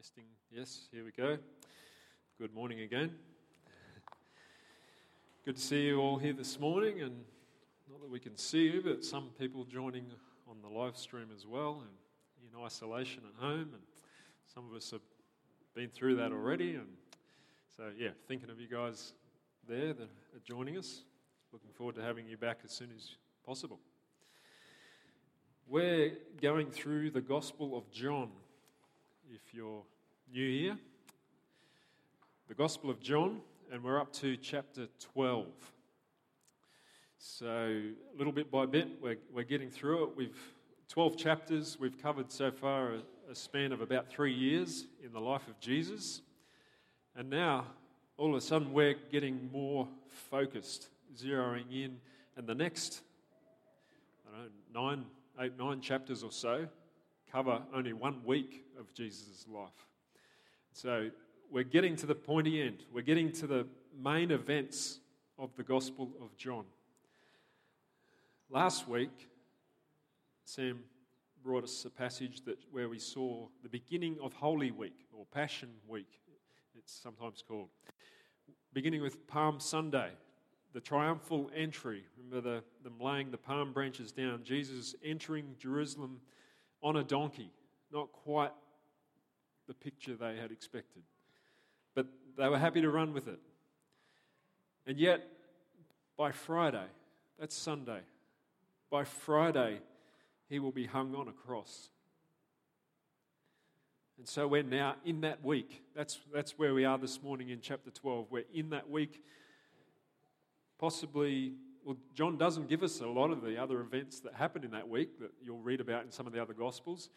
Testing. Yes, here we go. Good morning again. Good to see you all here this morning, and not that we can see you, but some people joining on the live stream as well, and in isolation at home, and some of us have been through that already, and so yeah, thinking of you guys there that are joining us. Looking forward to having you back as soon as possible. We're going through the Gospel of John. If you're new here, the Gospel of John, and we're up to chapter 12. So, little bit by bit, we're, we're getting through it. We've 12 chapters. We've covered so far a, a span of about three years in the life of Jesus. And now, all of a sudden, we're getting more focused, zeroing in. And the next, I don't know, nine eight, nine chapters or so cover only one week of Jesus' life. So we're getting to the pointy end. We're getting to the main events of the Gospel of John. Last week, Sam brought us a passage that, where we saw the beginning of Holy Week, or Passion Week, it's sometimes called. Beginning with Palm Sunday, the triumphal entry. Remember the, them laying the palm branches down. Jesus entering Jerusalem on a donkey. Not quite the picture they had expected. But they were happy to run with it. And yet, by Friday, that's Sunday, by Friday, he will be hung on a cross. And so we're now in that week. That's, that's where we are this morning in chapter 12. We're in that week possibly, well, John doesn't give us a lot of the other events that happened in that week that you'll read about in some of the other Gospels.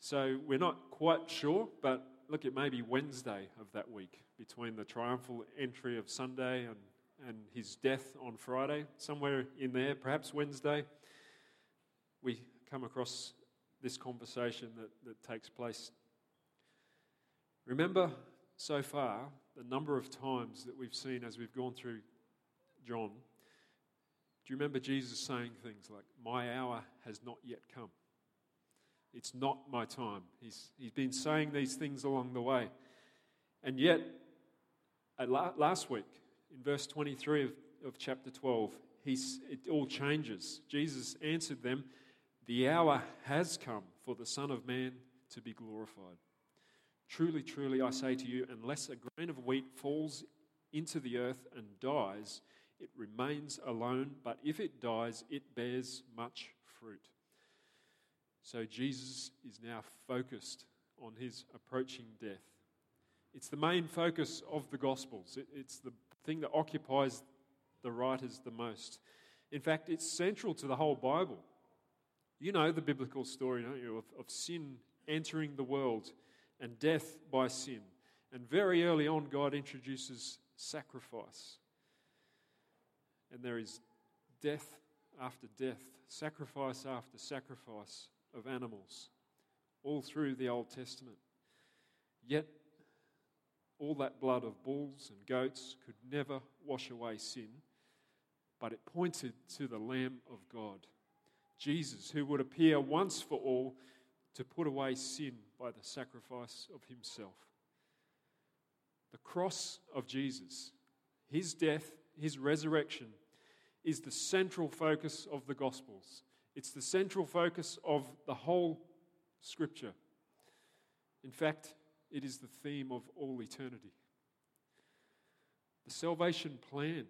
So we're not quite sure, but look, it may be Wednesday of that week between the triumphal entry of Sunday and, and his death on Friday. Somewhere in there, perhaps Wednesday, we come across this conversation that, that takes place. Remember so far the number of times that we've seen as we've gone through John, do you remember Jesus saying things like, My hour has not yet come? It's not my time. He's, he's been saying these things along the way. And yet, last week, in verse 23 of, of chapter 12, he's, it all changes. Jesus answered them, The hour has come for the Son of Man to be glorified. Truly, truly, I say to you, unless a grain of wheat falls into the earth and dies, it remains alone, but if it dies, it bears much fruit. So Jesus is now focused on his approaching death. It's the main focus of the Gospels, it's the thing that occupies the writers the most. In fact, it's central to the whole Bible. You know the biblical story, don't you, of, of sin entering the world and death by sin. And very early on, God introduces sacrifice. And there is death after death, sacrifice after sacrifice of animals, all through the Old Testament. Yet, all that blood of bulls and goats could never wash away sin, but it pointed to the Lamb of God, Jesus, who would appear once for all to put away sin by the sacrifice of himself. The cross of Jesus, his death his resurrection is the central focus of the Gospels. It's the central focus of the whole Scripture. In fact, it is the theme of all eternity. The salvation plan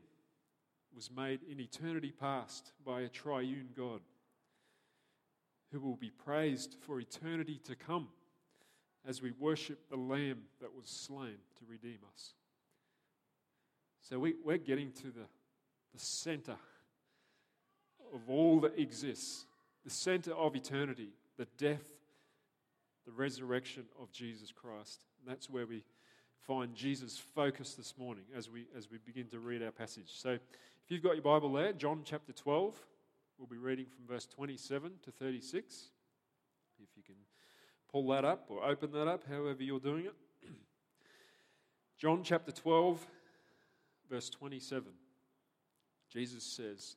was made in eternity past by a triune God who will be praised for eternity to come as we worship the Lamb that was slain to redeem us. So we, we're getting to the, the center of all that exists, the center of eternity, the death, the resurrection of Jesus Christ. And that's where we find Jesus focused this morning as we, as we begin to read our passage. So if you've got your Bible there, John chapter 12, we'll be reading from verse 27 to 36. If you can pull that up or open that up, however you're doing it. John chapter 12 verse 27, Jesus says,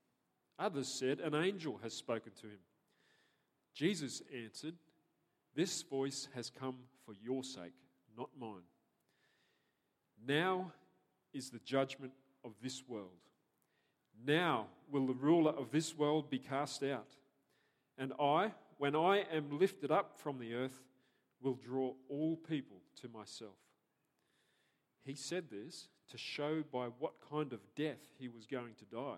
Others said, An angel has spoken to him. Jesus answered, This voice has come for your sake, not mine. Now is the judgment of this world. Now will the ruler of this world be cast out. And I, when I am lifted up from the earth, will draw all people to myself. He said this to show by what kind of death he was going to die.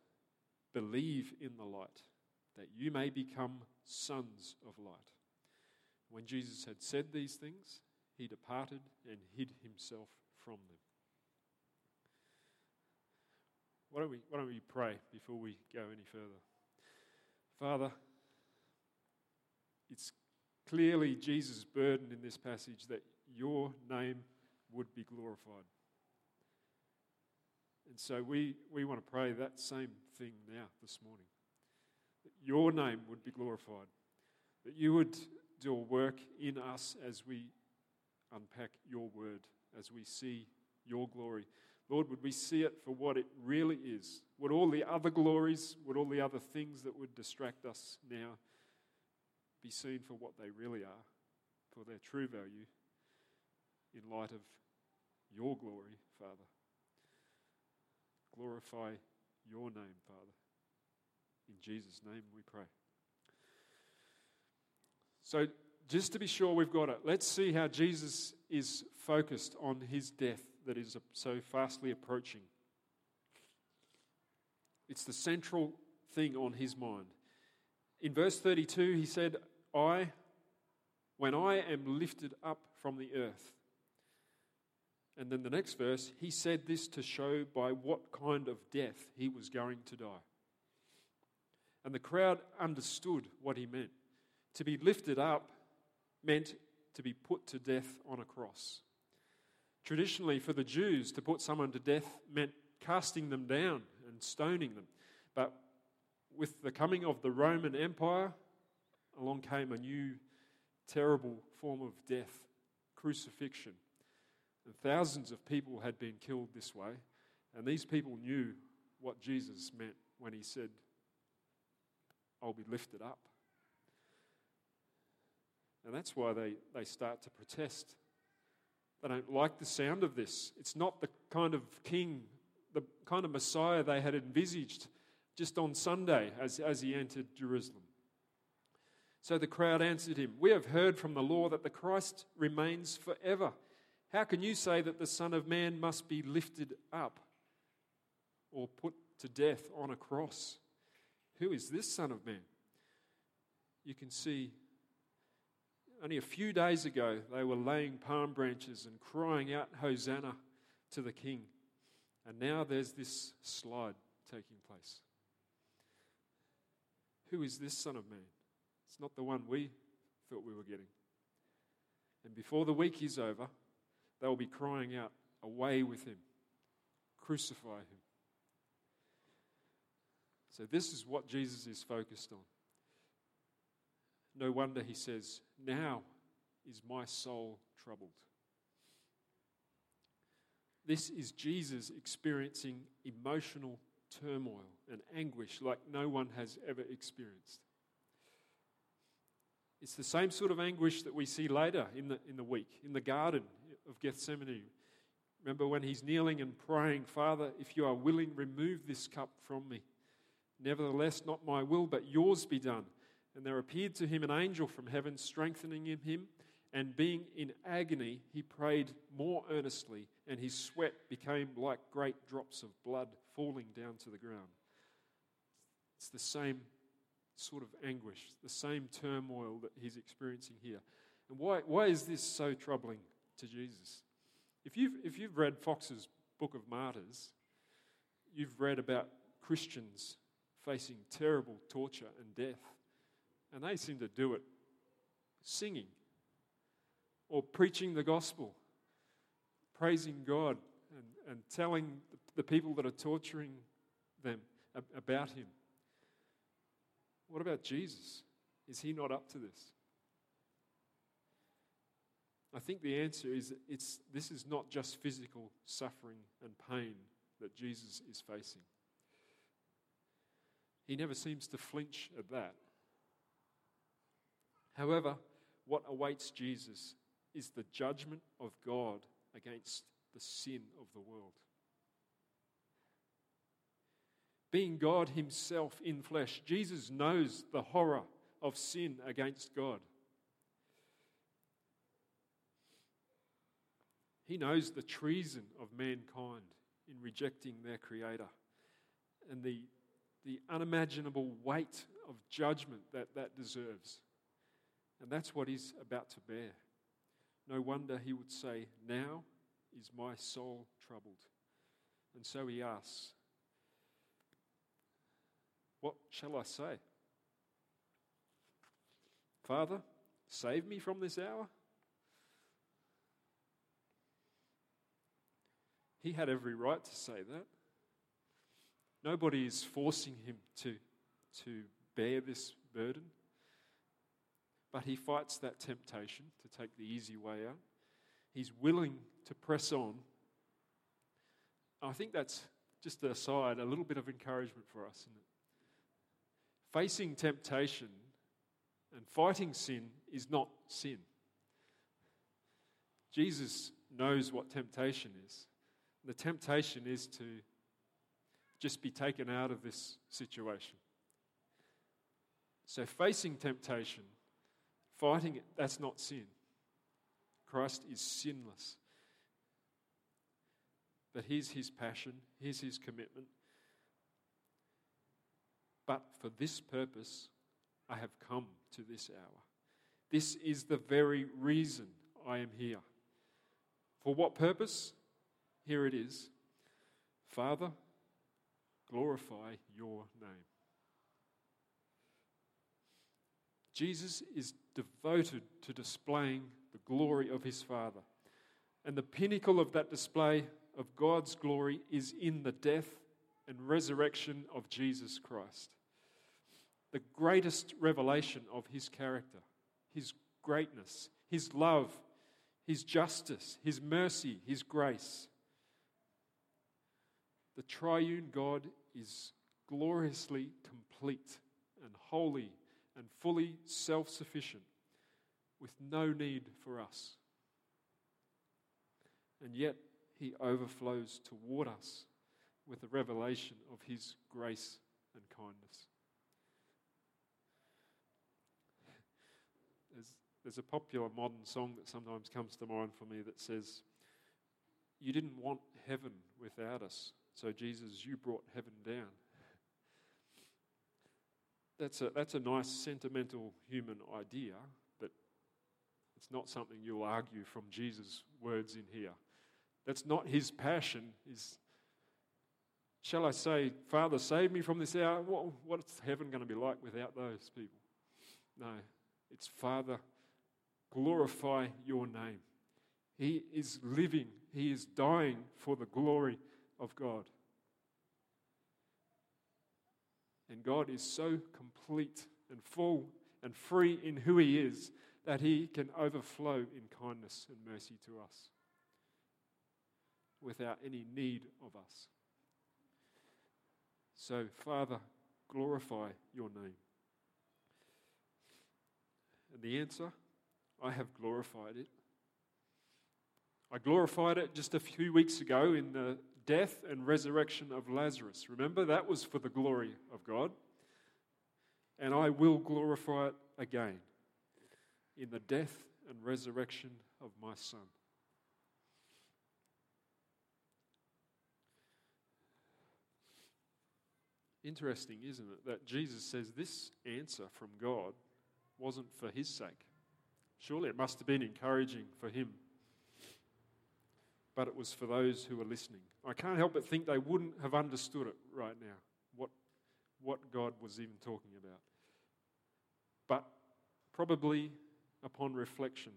believe in the light, that you may become sons of light. When Jesus had said these things, he departed and hid himself from them. Why don't we, why don't we pray before we go any further? Father, it's clearly Jesus' burden in this passage that your name would be glorified. And so we, we want to pray that same thing now, this morning. That your name would be glorified. That you would do a work in us as we unpack your word, as we see your glory. Lord, would we see it for what it really is? Would all the other glories, would all the other things that would distract us now be seen for what they really are, for their true value, in light of your glory, Father? Glorify your name, Father. In Jesus' name we pray. So, just to be sure we've got it, let's see how Jesus is focused on his death that is so fastly approaching. It's the central thing on his mind. In verse 32, he said, I, when I am lifted up from the earth. And then the next verse, he said this to show by what kind of death he was going to die. And the crowd understood what he meant. To be lifted up meant to be put to death on a cross. Traditionally, for the Jews, to put someone to death meant casting them down and stoning them. But with the coming of the Roman Empire, along came a new terrible form of death crucifixion. And thousands of people had been killed this way. And these people knew what Jesus meant when he said, I'll be lifted up. And that's why they, they start to protest. They don't like the sound of this. It's not the kind of king, the kind of Messiah they had envisaged just on Sunday as, as he entered Jerusalem. So the crowd answered him, We have heard from the law that the Christ remains forever. How can you say that the Son of Man must be lifted up or put to death on a cross? Who is this Son of Man? You can see only a few days ago, they were laying palm branches and crying out, Hosanna to the King. And now there's this slide taking place. Who is this Son of Man? It's not the one we thought we were getting. And before the week is over, they will be crying out, Away with him, crucify him. So, this is what Jesus is focused on. No wonder he says, Now is my soul troubled. This is Jesus experiencing emotional turmoil and anguish like no one has ever experienced. It's the same sort of anguish that we see later in the, in the week, in the Garden of Gethsemane. Remember when he's kneeling and praying, Father, if you are willing, remove this cup from me. Nevertheless, not my will, but yours be done. And there appeared to him an angel from heaven, strengthening him And being in agony, he prayed more earnestly, and his sweat became like great drops of blood falling down to the ground. It's the same sort of anguish, the same turmoil that he's experiencing here. And why, why is this so troubling to Jesus? If you've, if you've read Foxe's Book of Martyrs, you've read about Christians facing terrible torture and death, and they seem to do it singing or preaching the gospel, praising God, and, and telling the people that are torturing them about Him. What about Jesus? Is He not up to this? I think the answer is it's, this is not just physical suffering and pain that Jesus is facing. He never seems to flinch at that. However, what awaits Jesus is the judgment of God against the sin of the world. Being God Himself in flesh, Jesus knows the horror of sin against God. He knows the treason of mankind in rejecting their Creator and the, the unimaginable weight of judgment that that deserves. And that's what He's about to bear. No wonder he would say, Now is my soul troubled. And so he asks, What shall I say? Father, save me from this hour? He had every right to say that. Nobody is forcing him to, to bear this burden. But he fights that temptation to take the easy way out. He's willing to press on. I think that's just aside, a little bit of encouragement for us, isn't it? Facing temptation and fighting sin is not sin. Jesus knows what temptation is. The temptation is to just be taken out of this situation. So, facing temptation Fighting it, that's not sin. Christ is sinless. But here's his passion, here's his commitment. But for this purpose, I have come to this hour. This is the very reason I am here. For what purpose? Here it is Father, glorify your name. Jesus is devoted to displaying the glory of his Father. And the pinnacle of that display of God's glory is in the death and resurrection of Jesus Christ. The greatest revelation of his character, his greatness, his love, his justice, his mercy, his grace. The triune God is gloriously complete and holy and fully self sufficient with no need for us. And yet, he overflows toward us with a revelation of his grace and kindness. There's, there's a popular modern song that sometimes comes to mind for me that says, You didn't want heaven without us, so Jesus, you brought heaven down that's a, that's a nice sentimental human idea, but it's not something you'll argue from Jesus' words in here. That's not his passion. Is shall I say, Father, save me from this hour? What, what's heaven going to be like without those people? No, it's Father, glorify your name. He is living, he is dying for the glory of God. And God is so complete and full and free in who He is that He can overflow in kindness and mercy to us without any need of us. So, Father, glorify your name. And the answer I have glorified it. I glorified it just a few weeks ago in the death and resurrection of Lazarus. Remember, that was for the glory of God. And I will glorify it again in the death and resurrection of my Son. Interesting, isn't it, that Jesus says this answer from God wasn't for his sake. Surely it must have been encouraging for him, but it was for those who were listening. I can't help but think they wouldn't have understood it right now, what, what God was even talking about. But probably upon reflection,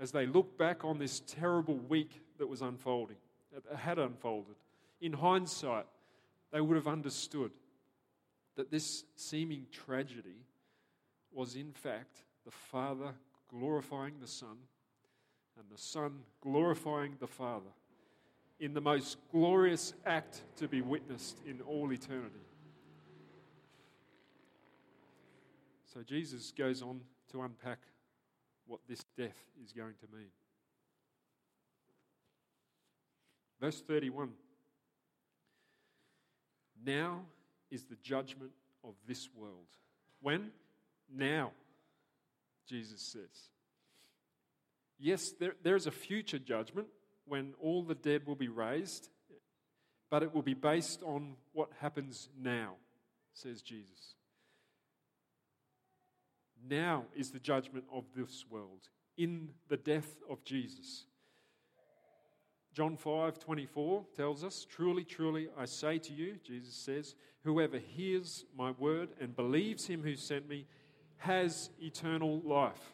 as they look back on this terrible week that was unfolding, that had unfolded, in hindsight, they would have understood that this seeming tragedy was, in fact, the Father glorifying the Son and the Son glorifying the Father in the most glorious act to be witnessed in all eternity. So Jesus goes on to unpack what this death is going to mean. Verse 31 Now is the judgment of this world. When? Now, Jesus says. Yes, there, there's a future judgment when all the dead will be raised, but it will be based on what happens now, says Jesus. Now is the judgment of this world in the death of Jesus. John 5 24 tells us, Truly, truly, I say to you, Jesus says, whoever hears my word and believes him who sent me has eternal life.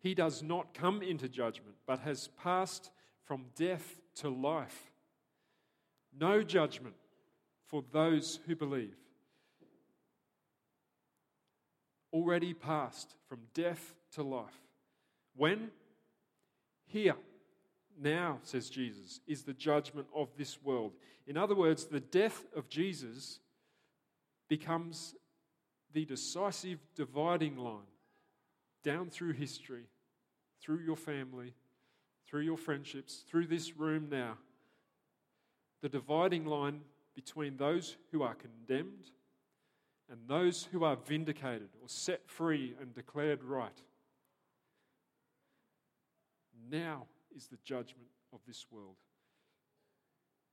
He does not come into judgment, but has passed from death to life. No judgment for those who believe. Already passed from death to life. When? Here now, says Jesus, is the judgment of this world. In other words, the death of Jesus becomes the decisive dividing line down through history, through your family, through your friendships, through this room now. The dividing line between those who are condemned and those who are vindicated or set free and declared right. Now is the judgment of this world.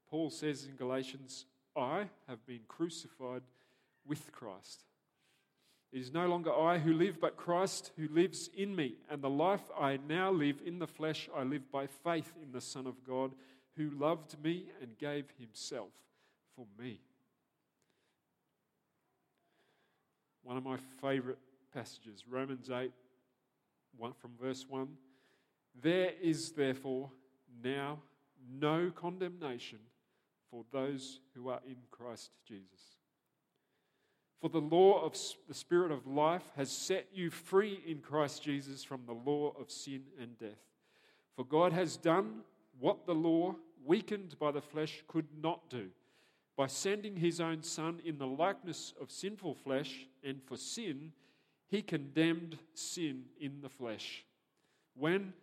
Paul says in Galatians, I have been crucified with Christ. It is no longer I who live, but Christ who lives in me. And the life I now live in the flesh, I live by faith in the Son of God, who loved me and gave himself for me. One of my favorite passages, Romans 8, one, from verse 1. There is therefore now no condemnation for those who are in Christ Jesus. For the law of the Spirit of life has set you free in Christ Jesus from the law of sin and death. For God has done what the law, weakened by the flesh, could not do by sending his own Son in the likeness of sinful flesh, and for sin, he condemned sin in the flesh. When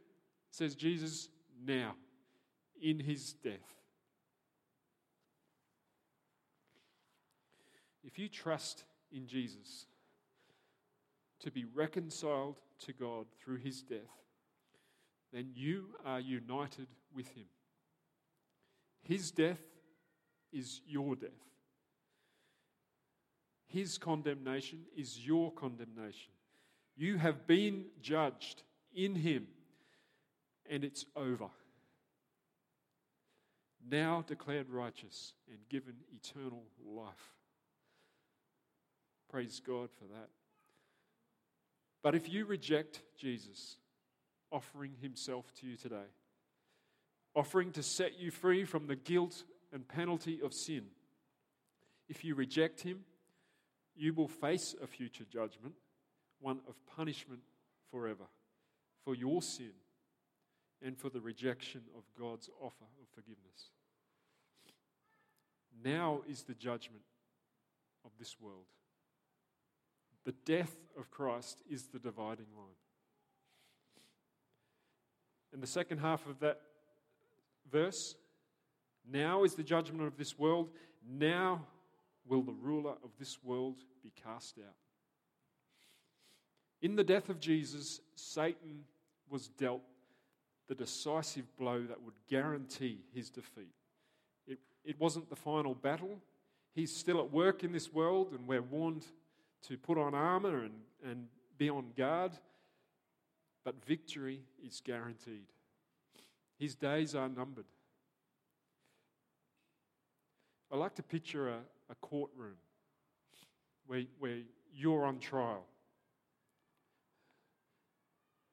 says Jesus, now, in his death. If you trust in Jesus to be reconciled to God through his death, then you are united with him. His death is your death. His condemnation is your condemnation. You have been judged in him and it's over. Now declared righteous and given eternal life. Praise God for that. But if you reject Jesus, offering himself to you today, offering to set you free from the guilt and penalty of sin, if you reject him, you will face a future judgment, one of punishment forever for your sin and for the rejection of God's offer of forgiveness. Now is the judgment of this world. The death of Christ is the dividing line. And the second half of that verse now is the judgment of this world. Now will the ruler of this world be cast out. In the death of Jesus, Satan was dealt the decisive blow that would guarantee his defeat. It, it wasn't the final battle. He's still at work in this world, and we're warned to put on armor and, and be on guard. But victory is guaranteed. His days are numbered. I like to picture a, a courtroom where, where you're on trial.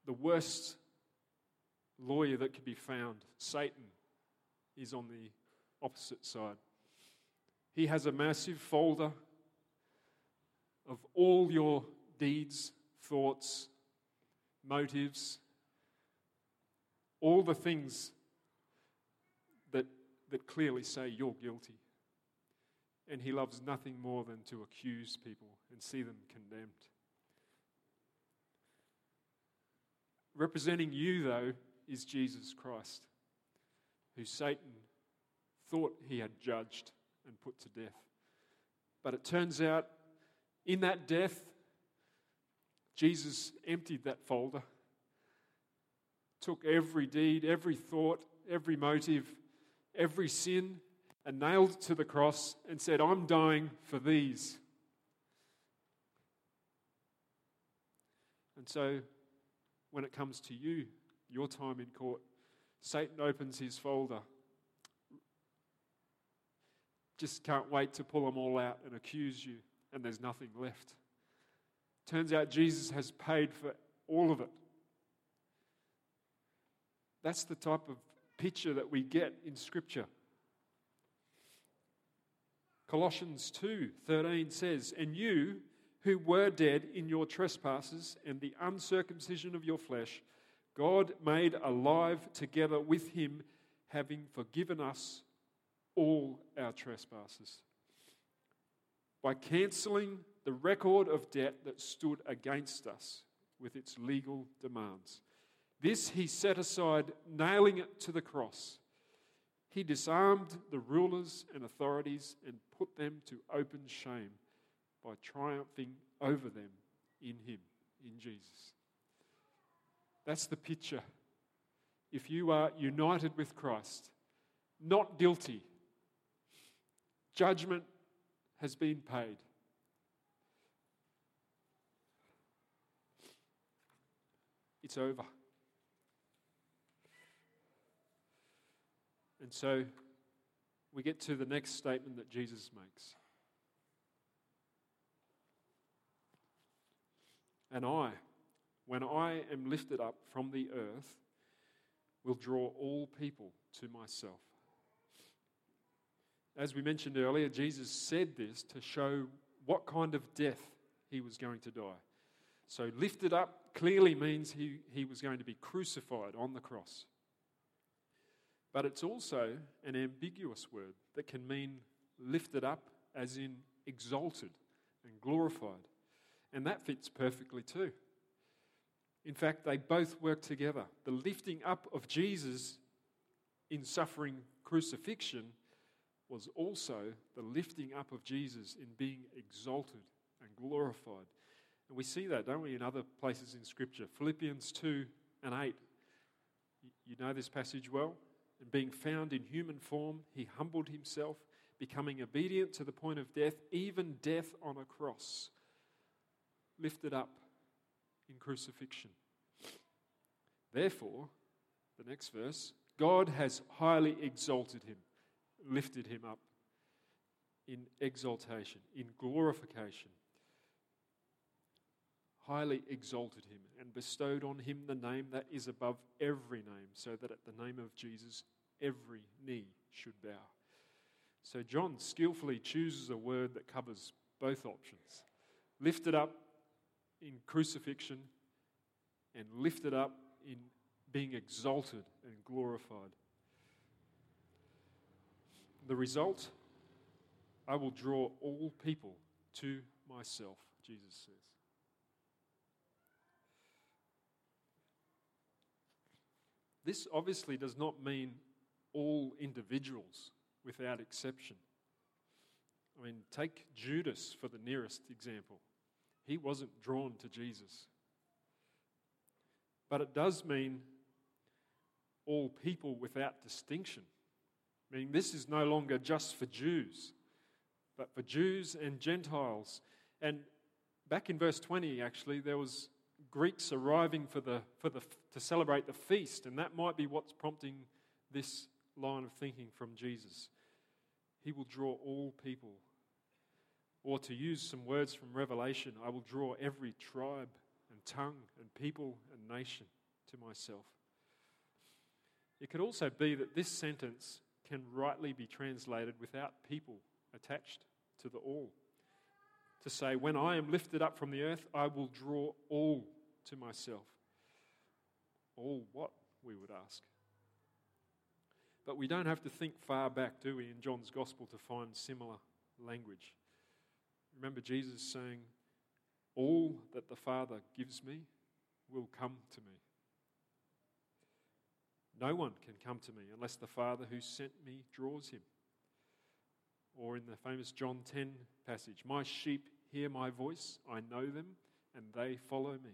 The worst lawyer that could be found, Satan, is on the opposite side. He has a massive folder of all your deeds, thoughts, motives, all the things that, that clearly say you're guilty. And he loves nothing more than to accuse people and see them condemned. Representing you, though, is Jesus Christ, who Satan thought he had judged and put to death. But it turns out, in that death, Jesus emptied that folder, took every deed, every thought, every motive, every sin, and nailed it to the cross and said, I'm dying for these. And so, when it comes to you, your time in court, Satan opens his folder. Just can't wait to pull them all out and accuse you, and there's nothing left. Turns out Jesus has paid for all of it. That's the type of picture that we get in Scripture. Colossians 2:13 says, "And you who were dead in your trespasses and the uncircumcision of your flesh, God made alive together with him, having forgiven us all our trespasses. By cancelling the record of debt that stood against us with its legal demands. This he set aside, nailing it to the cross. He disarmed the rulers and authorities and put them to open shame by triumphing over them in him, in Jesus. That's the picture. If you are united with Christ, not guilty, judgment has been paid. It's over. And so we get to the next statement that Jesus makes. And I, when I am lifted up from the earth, will draw all people to myself. As we mentioned earlier, Jesus said this to show what kind of death he was going to die. So, lifted up clearly means he, he was going to be crucified on the cross. But it's also an ambiguous word that can mean lifted up, as in exalted and glorified. And that fits perfectly too. In fact, they both work together. The lifting up of Jesus in suffering crucifixion was also the lifting up of Jesus in being exalted and glorified. And we see that, don't we, in other places in Scripture? Philippians 2 and 8. You know this passage well. And being found in human form, he humbled himself, becoming obedient to the point of death, even death on a cross. Lifted up in crucifixion. Therefore, the next verse, God has highly exalted him, lifted him up in exaltation, in glorification, highly exalted him, and bestowed on him the name that is above every name, so that at the name of Jesus every knee should bow. So John skillfully chooses a word that covers both options lifted up in crucifixion and lifted up in being exalted and glorified. The result, I will draw all people to myself, Jesus says. This obviously does not mean all individuals without exception. I mean, take Judas for the nearest example. He wasn't drawn to Jesus. But it does mean all people without distinction. Meaning, this is no longer just for Jews, but for Jews and Gentiles. And back in verse 20, actually, there was Greeks arriving for the, for the, to celebrate the feast, and that might be what's prompting this line of thinking from Jesus. He will draw all people. Or to use some words from Revelation, I will draw every tribe and tongue and people and nation to myself. It could also be that this sentence can rightly be translated without people attached to the all. To say, When I am lifted up from the earth, I will draw all to myself. All what, we would ask. But we don't have to think far back, do we, in John's Gospel to find similar language. Remember Jesus saying, All that the Father gives me will come to me. No one can come to me unless the Father who sent me draws him. Or in the famous John 10 passage, My sheep hear my voice, I know them, and they follow me.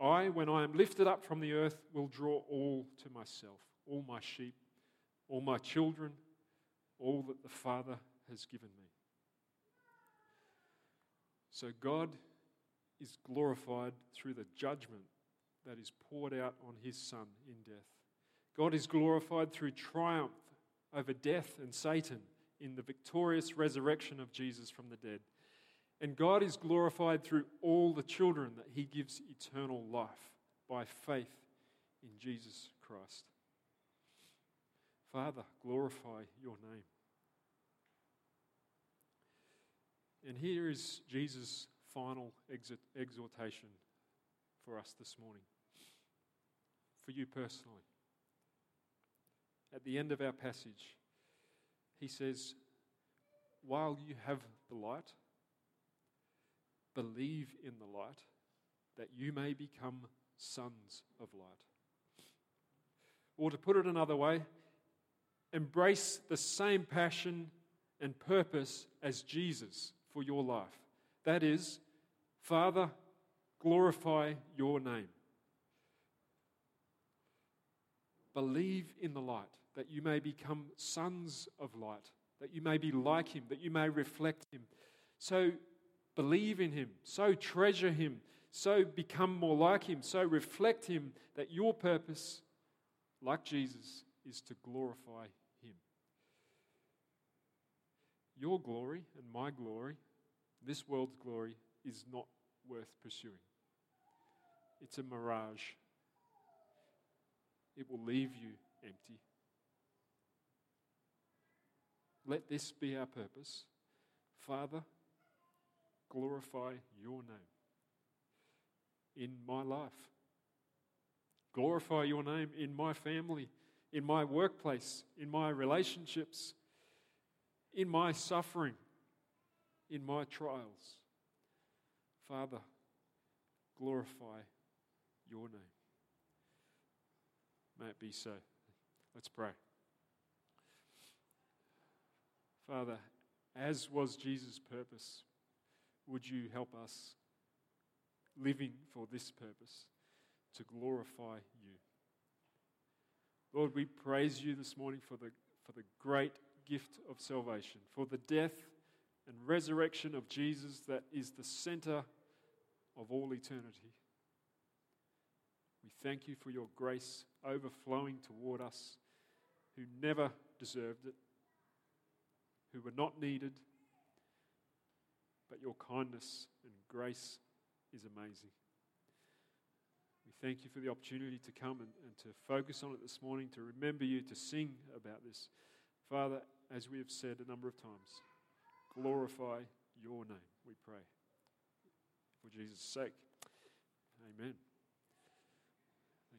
I, when I am lifted up from the earth, will draw all to myself, all my sheep, all my children, all that the Father has given me. So God is glorified through the judgment that is poured out on his Son in death. God is glorified through triumph over death and Satan in the victorious resurrection of Jesus from the dead. And God is glorified through all the children that He gives eternal life by faith in Jesus Christ. Father, glorify your name. And here is Jesus' final exhortation for us this morning, for you personally. At the end of our passage, he says, While you have the light, Believe in the light, that you may become sons of light. Or to put it another way, embrace the same passion and purpose as Jesus for your life. That is, Father, glorify your name. Believe in the light, that you may become sons of light, that you may be like him, that you may reflect him. So believe in Him, so treasure Him, so become more like Him, so reflect Him that your purpose, like Jesus, is to glorify Him. Your glory and my glory, this world's glory, is not worth pursuing. It's a mirage. It will leave you empty. Let this be our purpose. Father, glorify your name in my life. Glorify your name in my family, in my workplace, in my relationships, in my suffering, in my trials. Father, glorify your name. May it be so. Let's pray. Father, as was Jesus' purpose, would you help us living for this purpose to glorify you? Lord, we praise you this morning for the, for the great gift of salvation, for the death and resurrection of Jesus that is the center of all eternity. We thank you for your grace overflowing toward us who never deserved it, who were not needed but your kindness and grace is amazing. We thank you for the opportunity to come and, and to focus on it this morning, to remember you, to sing about this. Father, as we have said a number of times, glorify your name, we pray. For Jesus' sake, amen.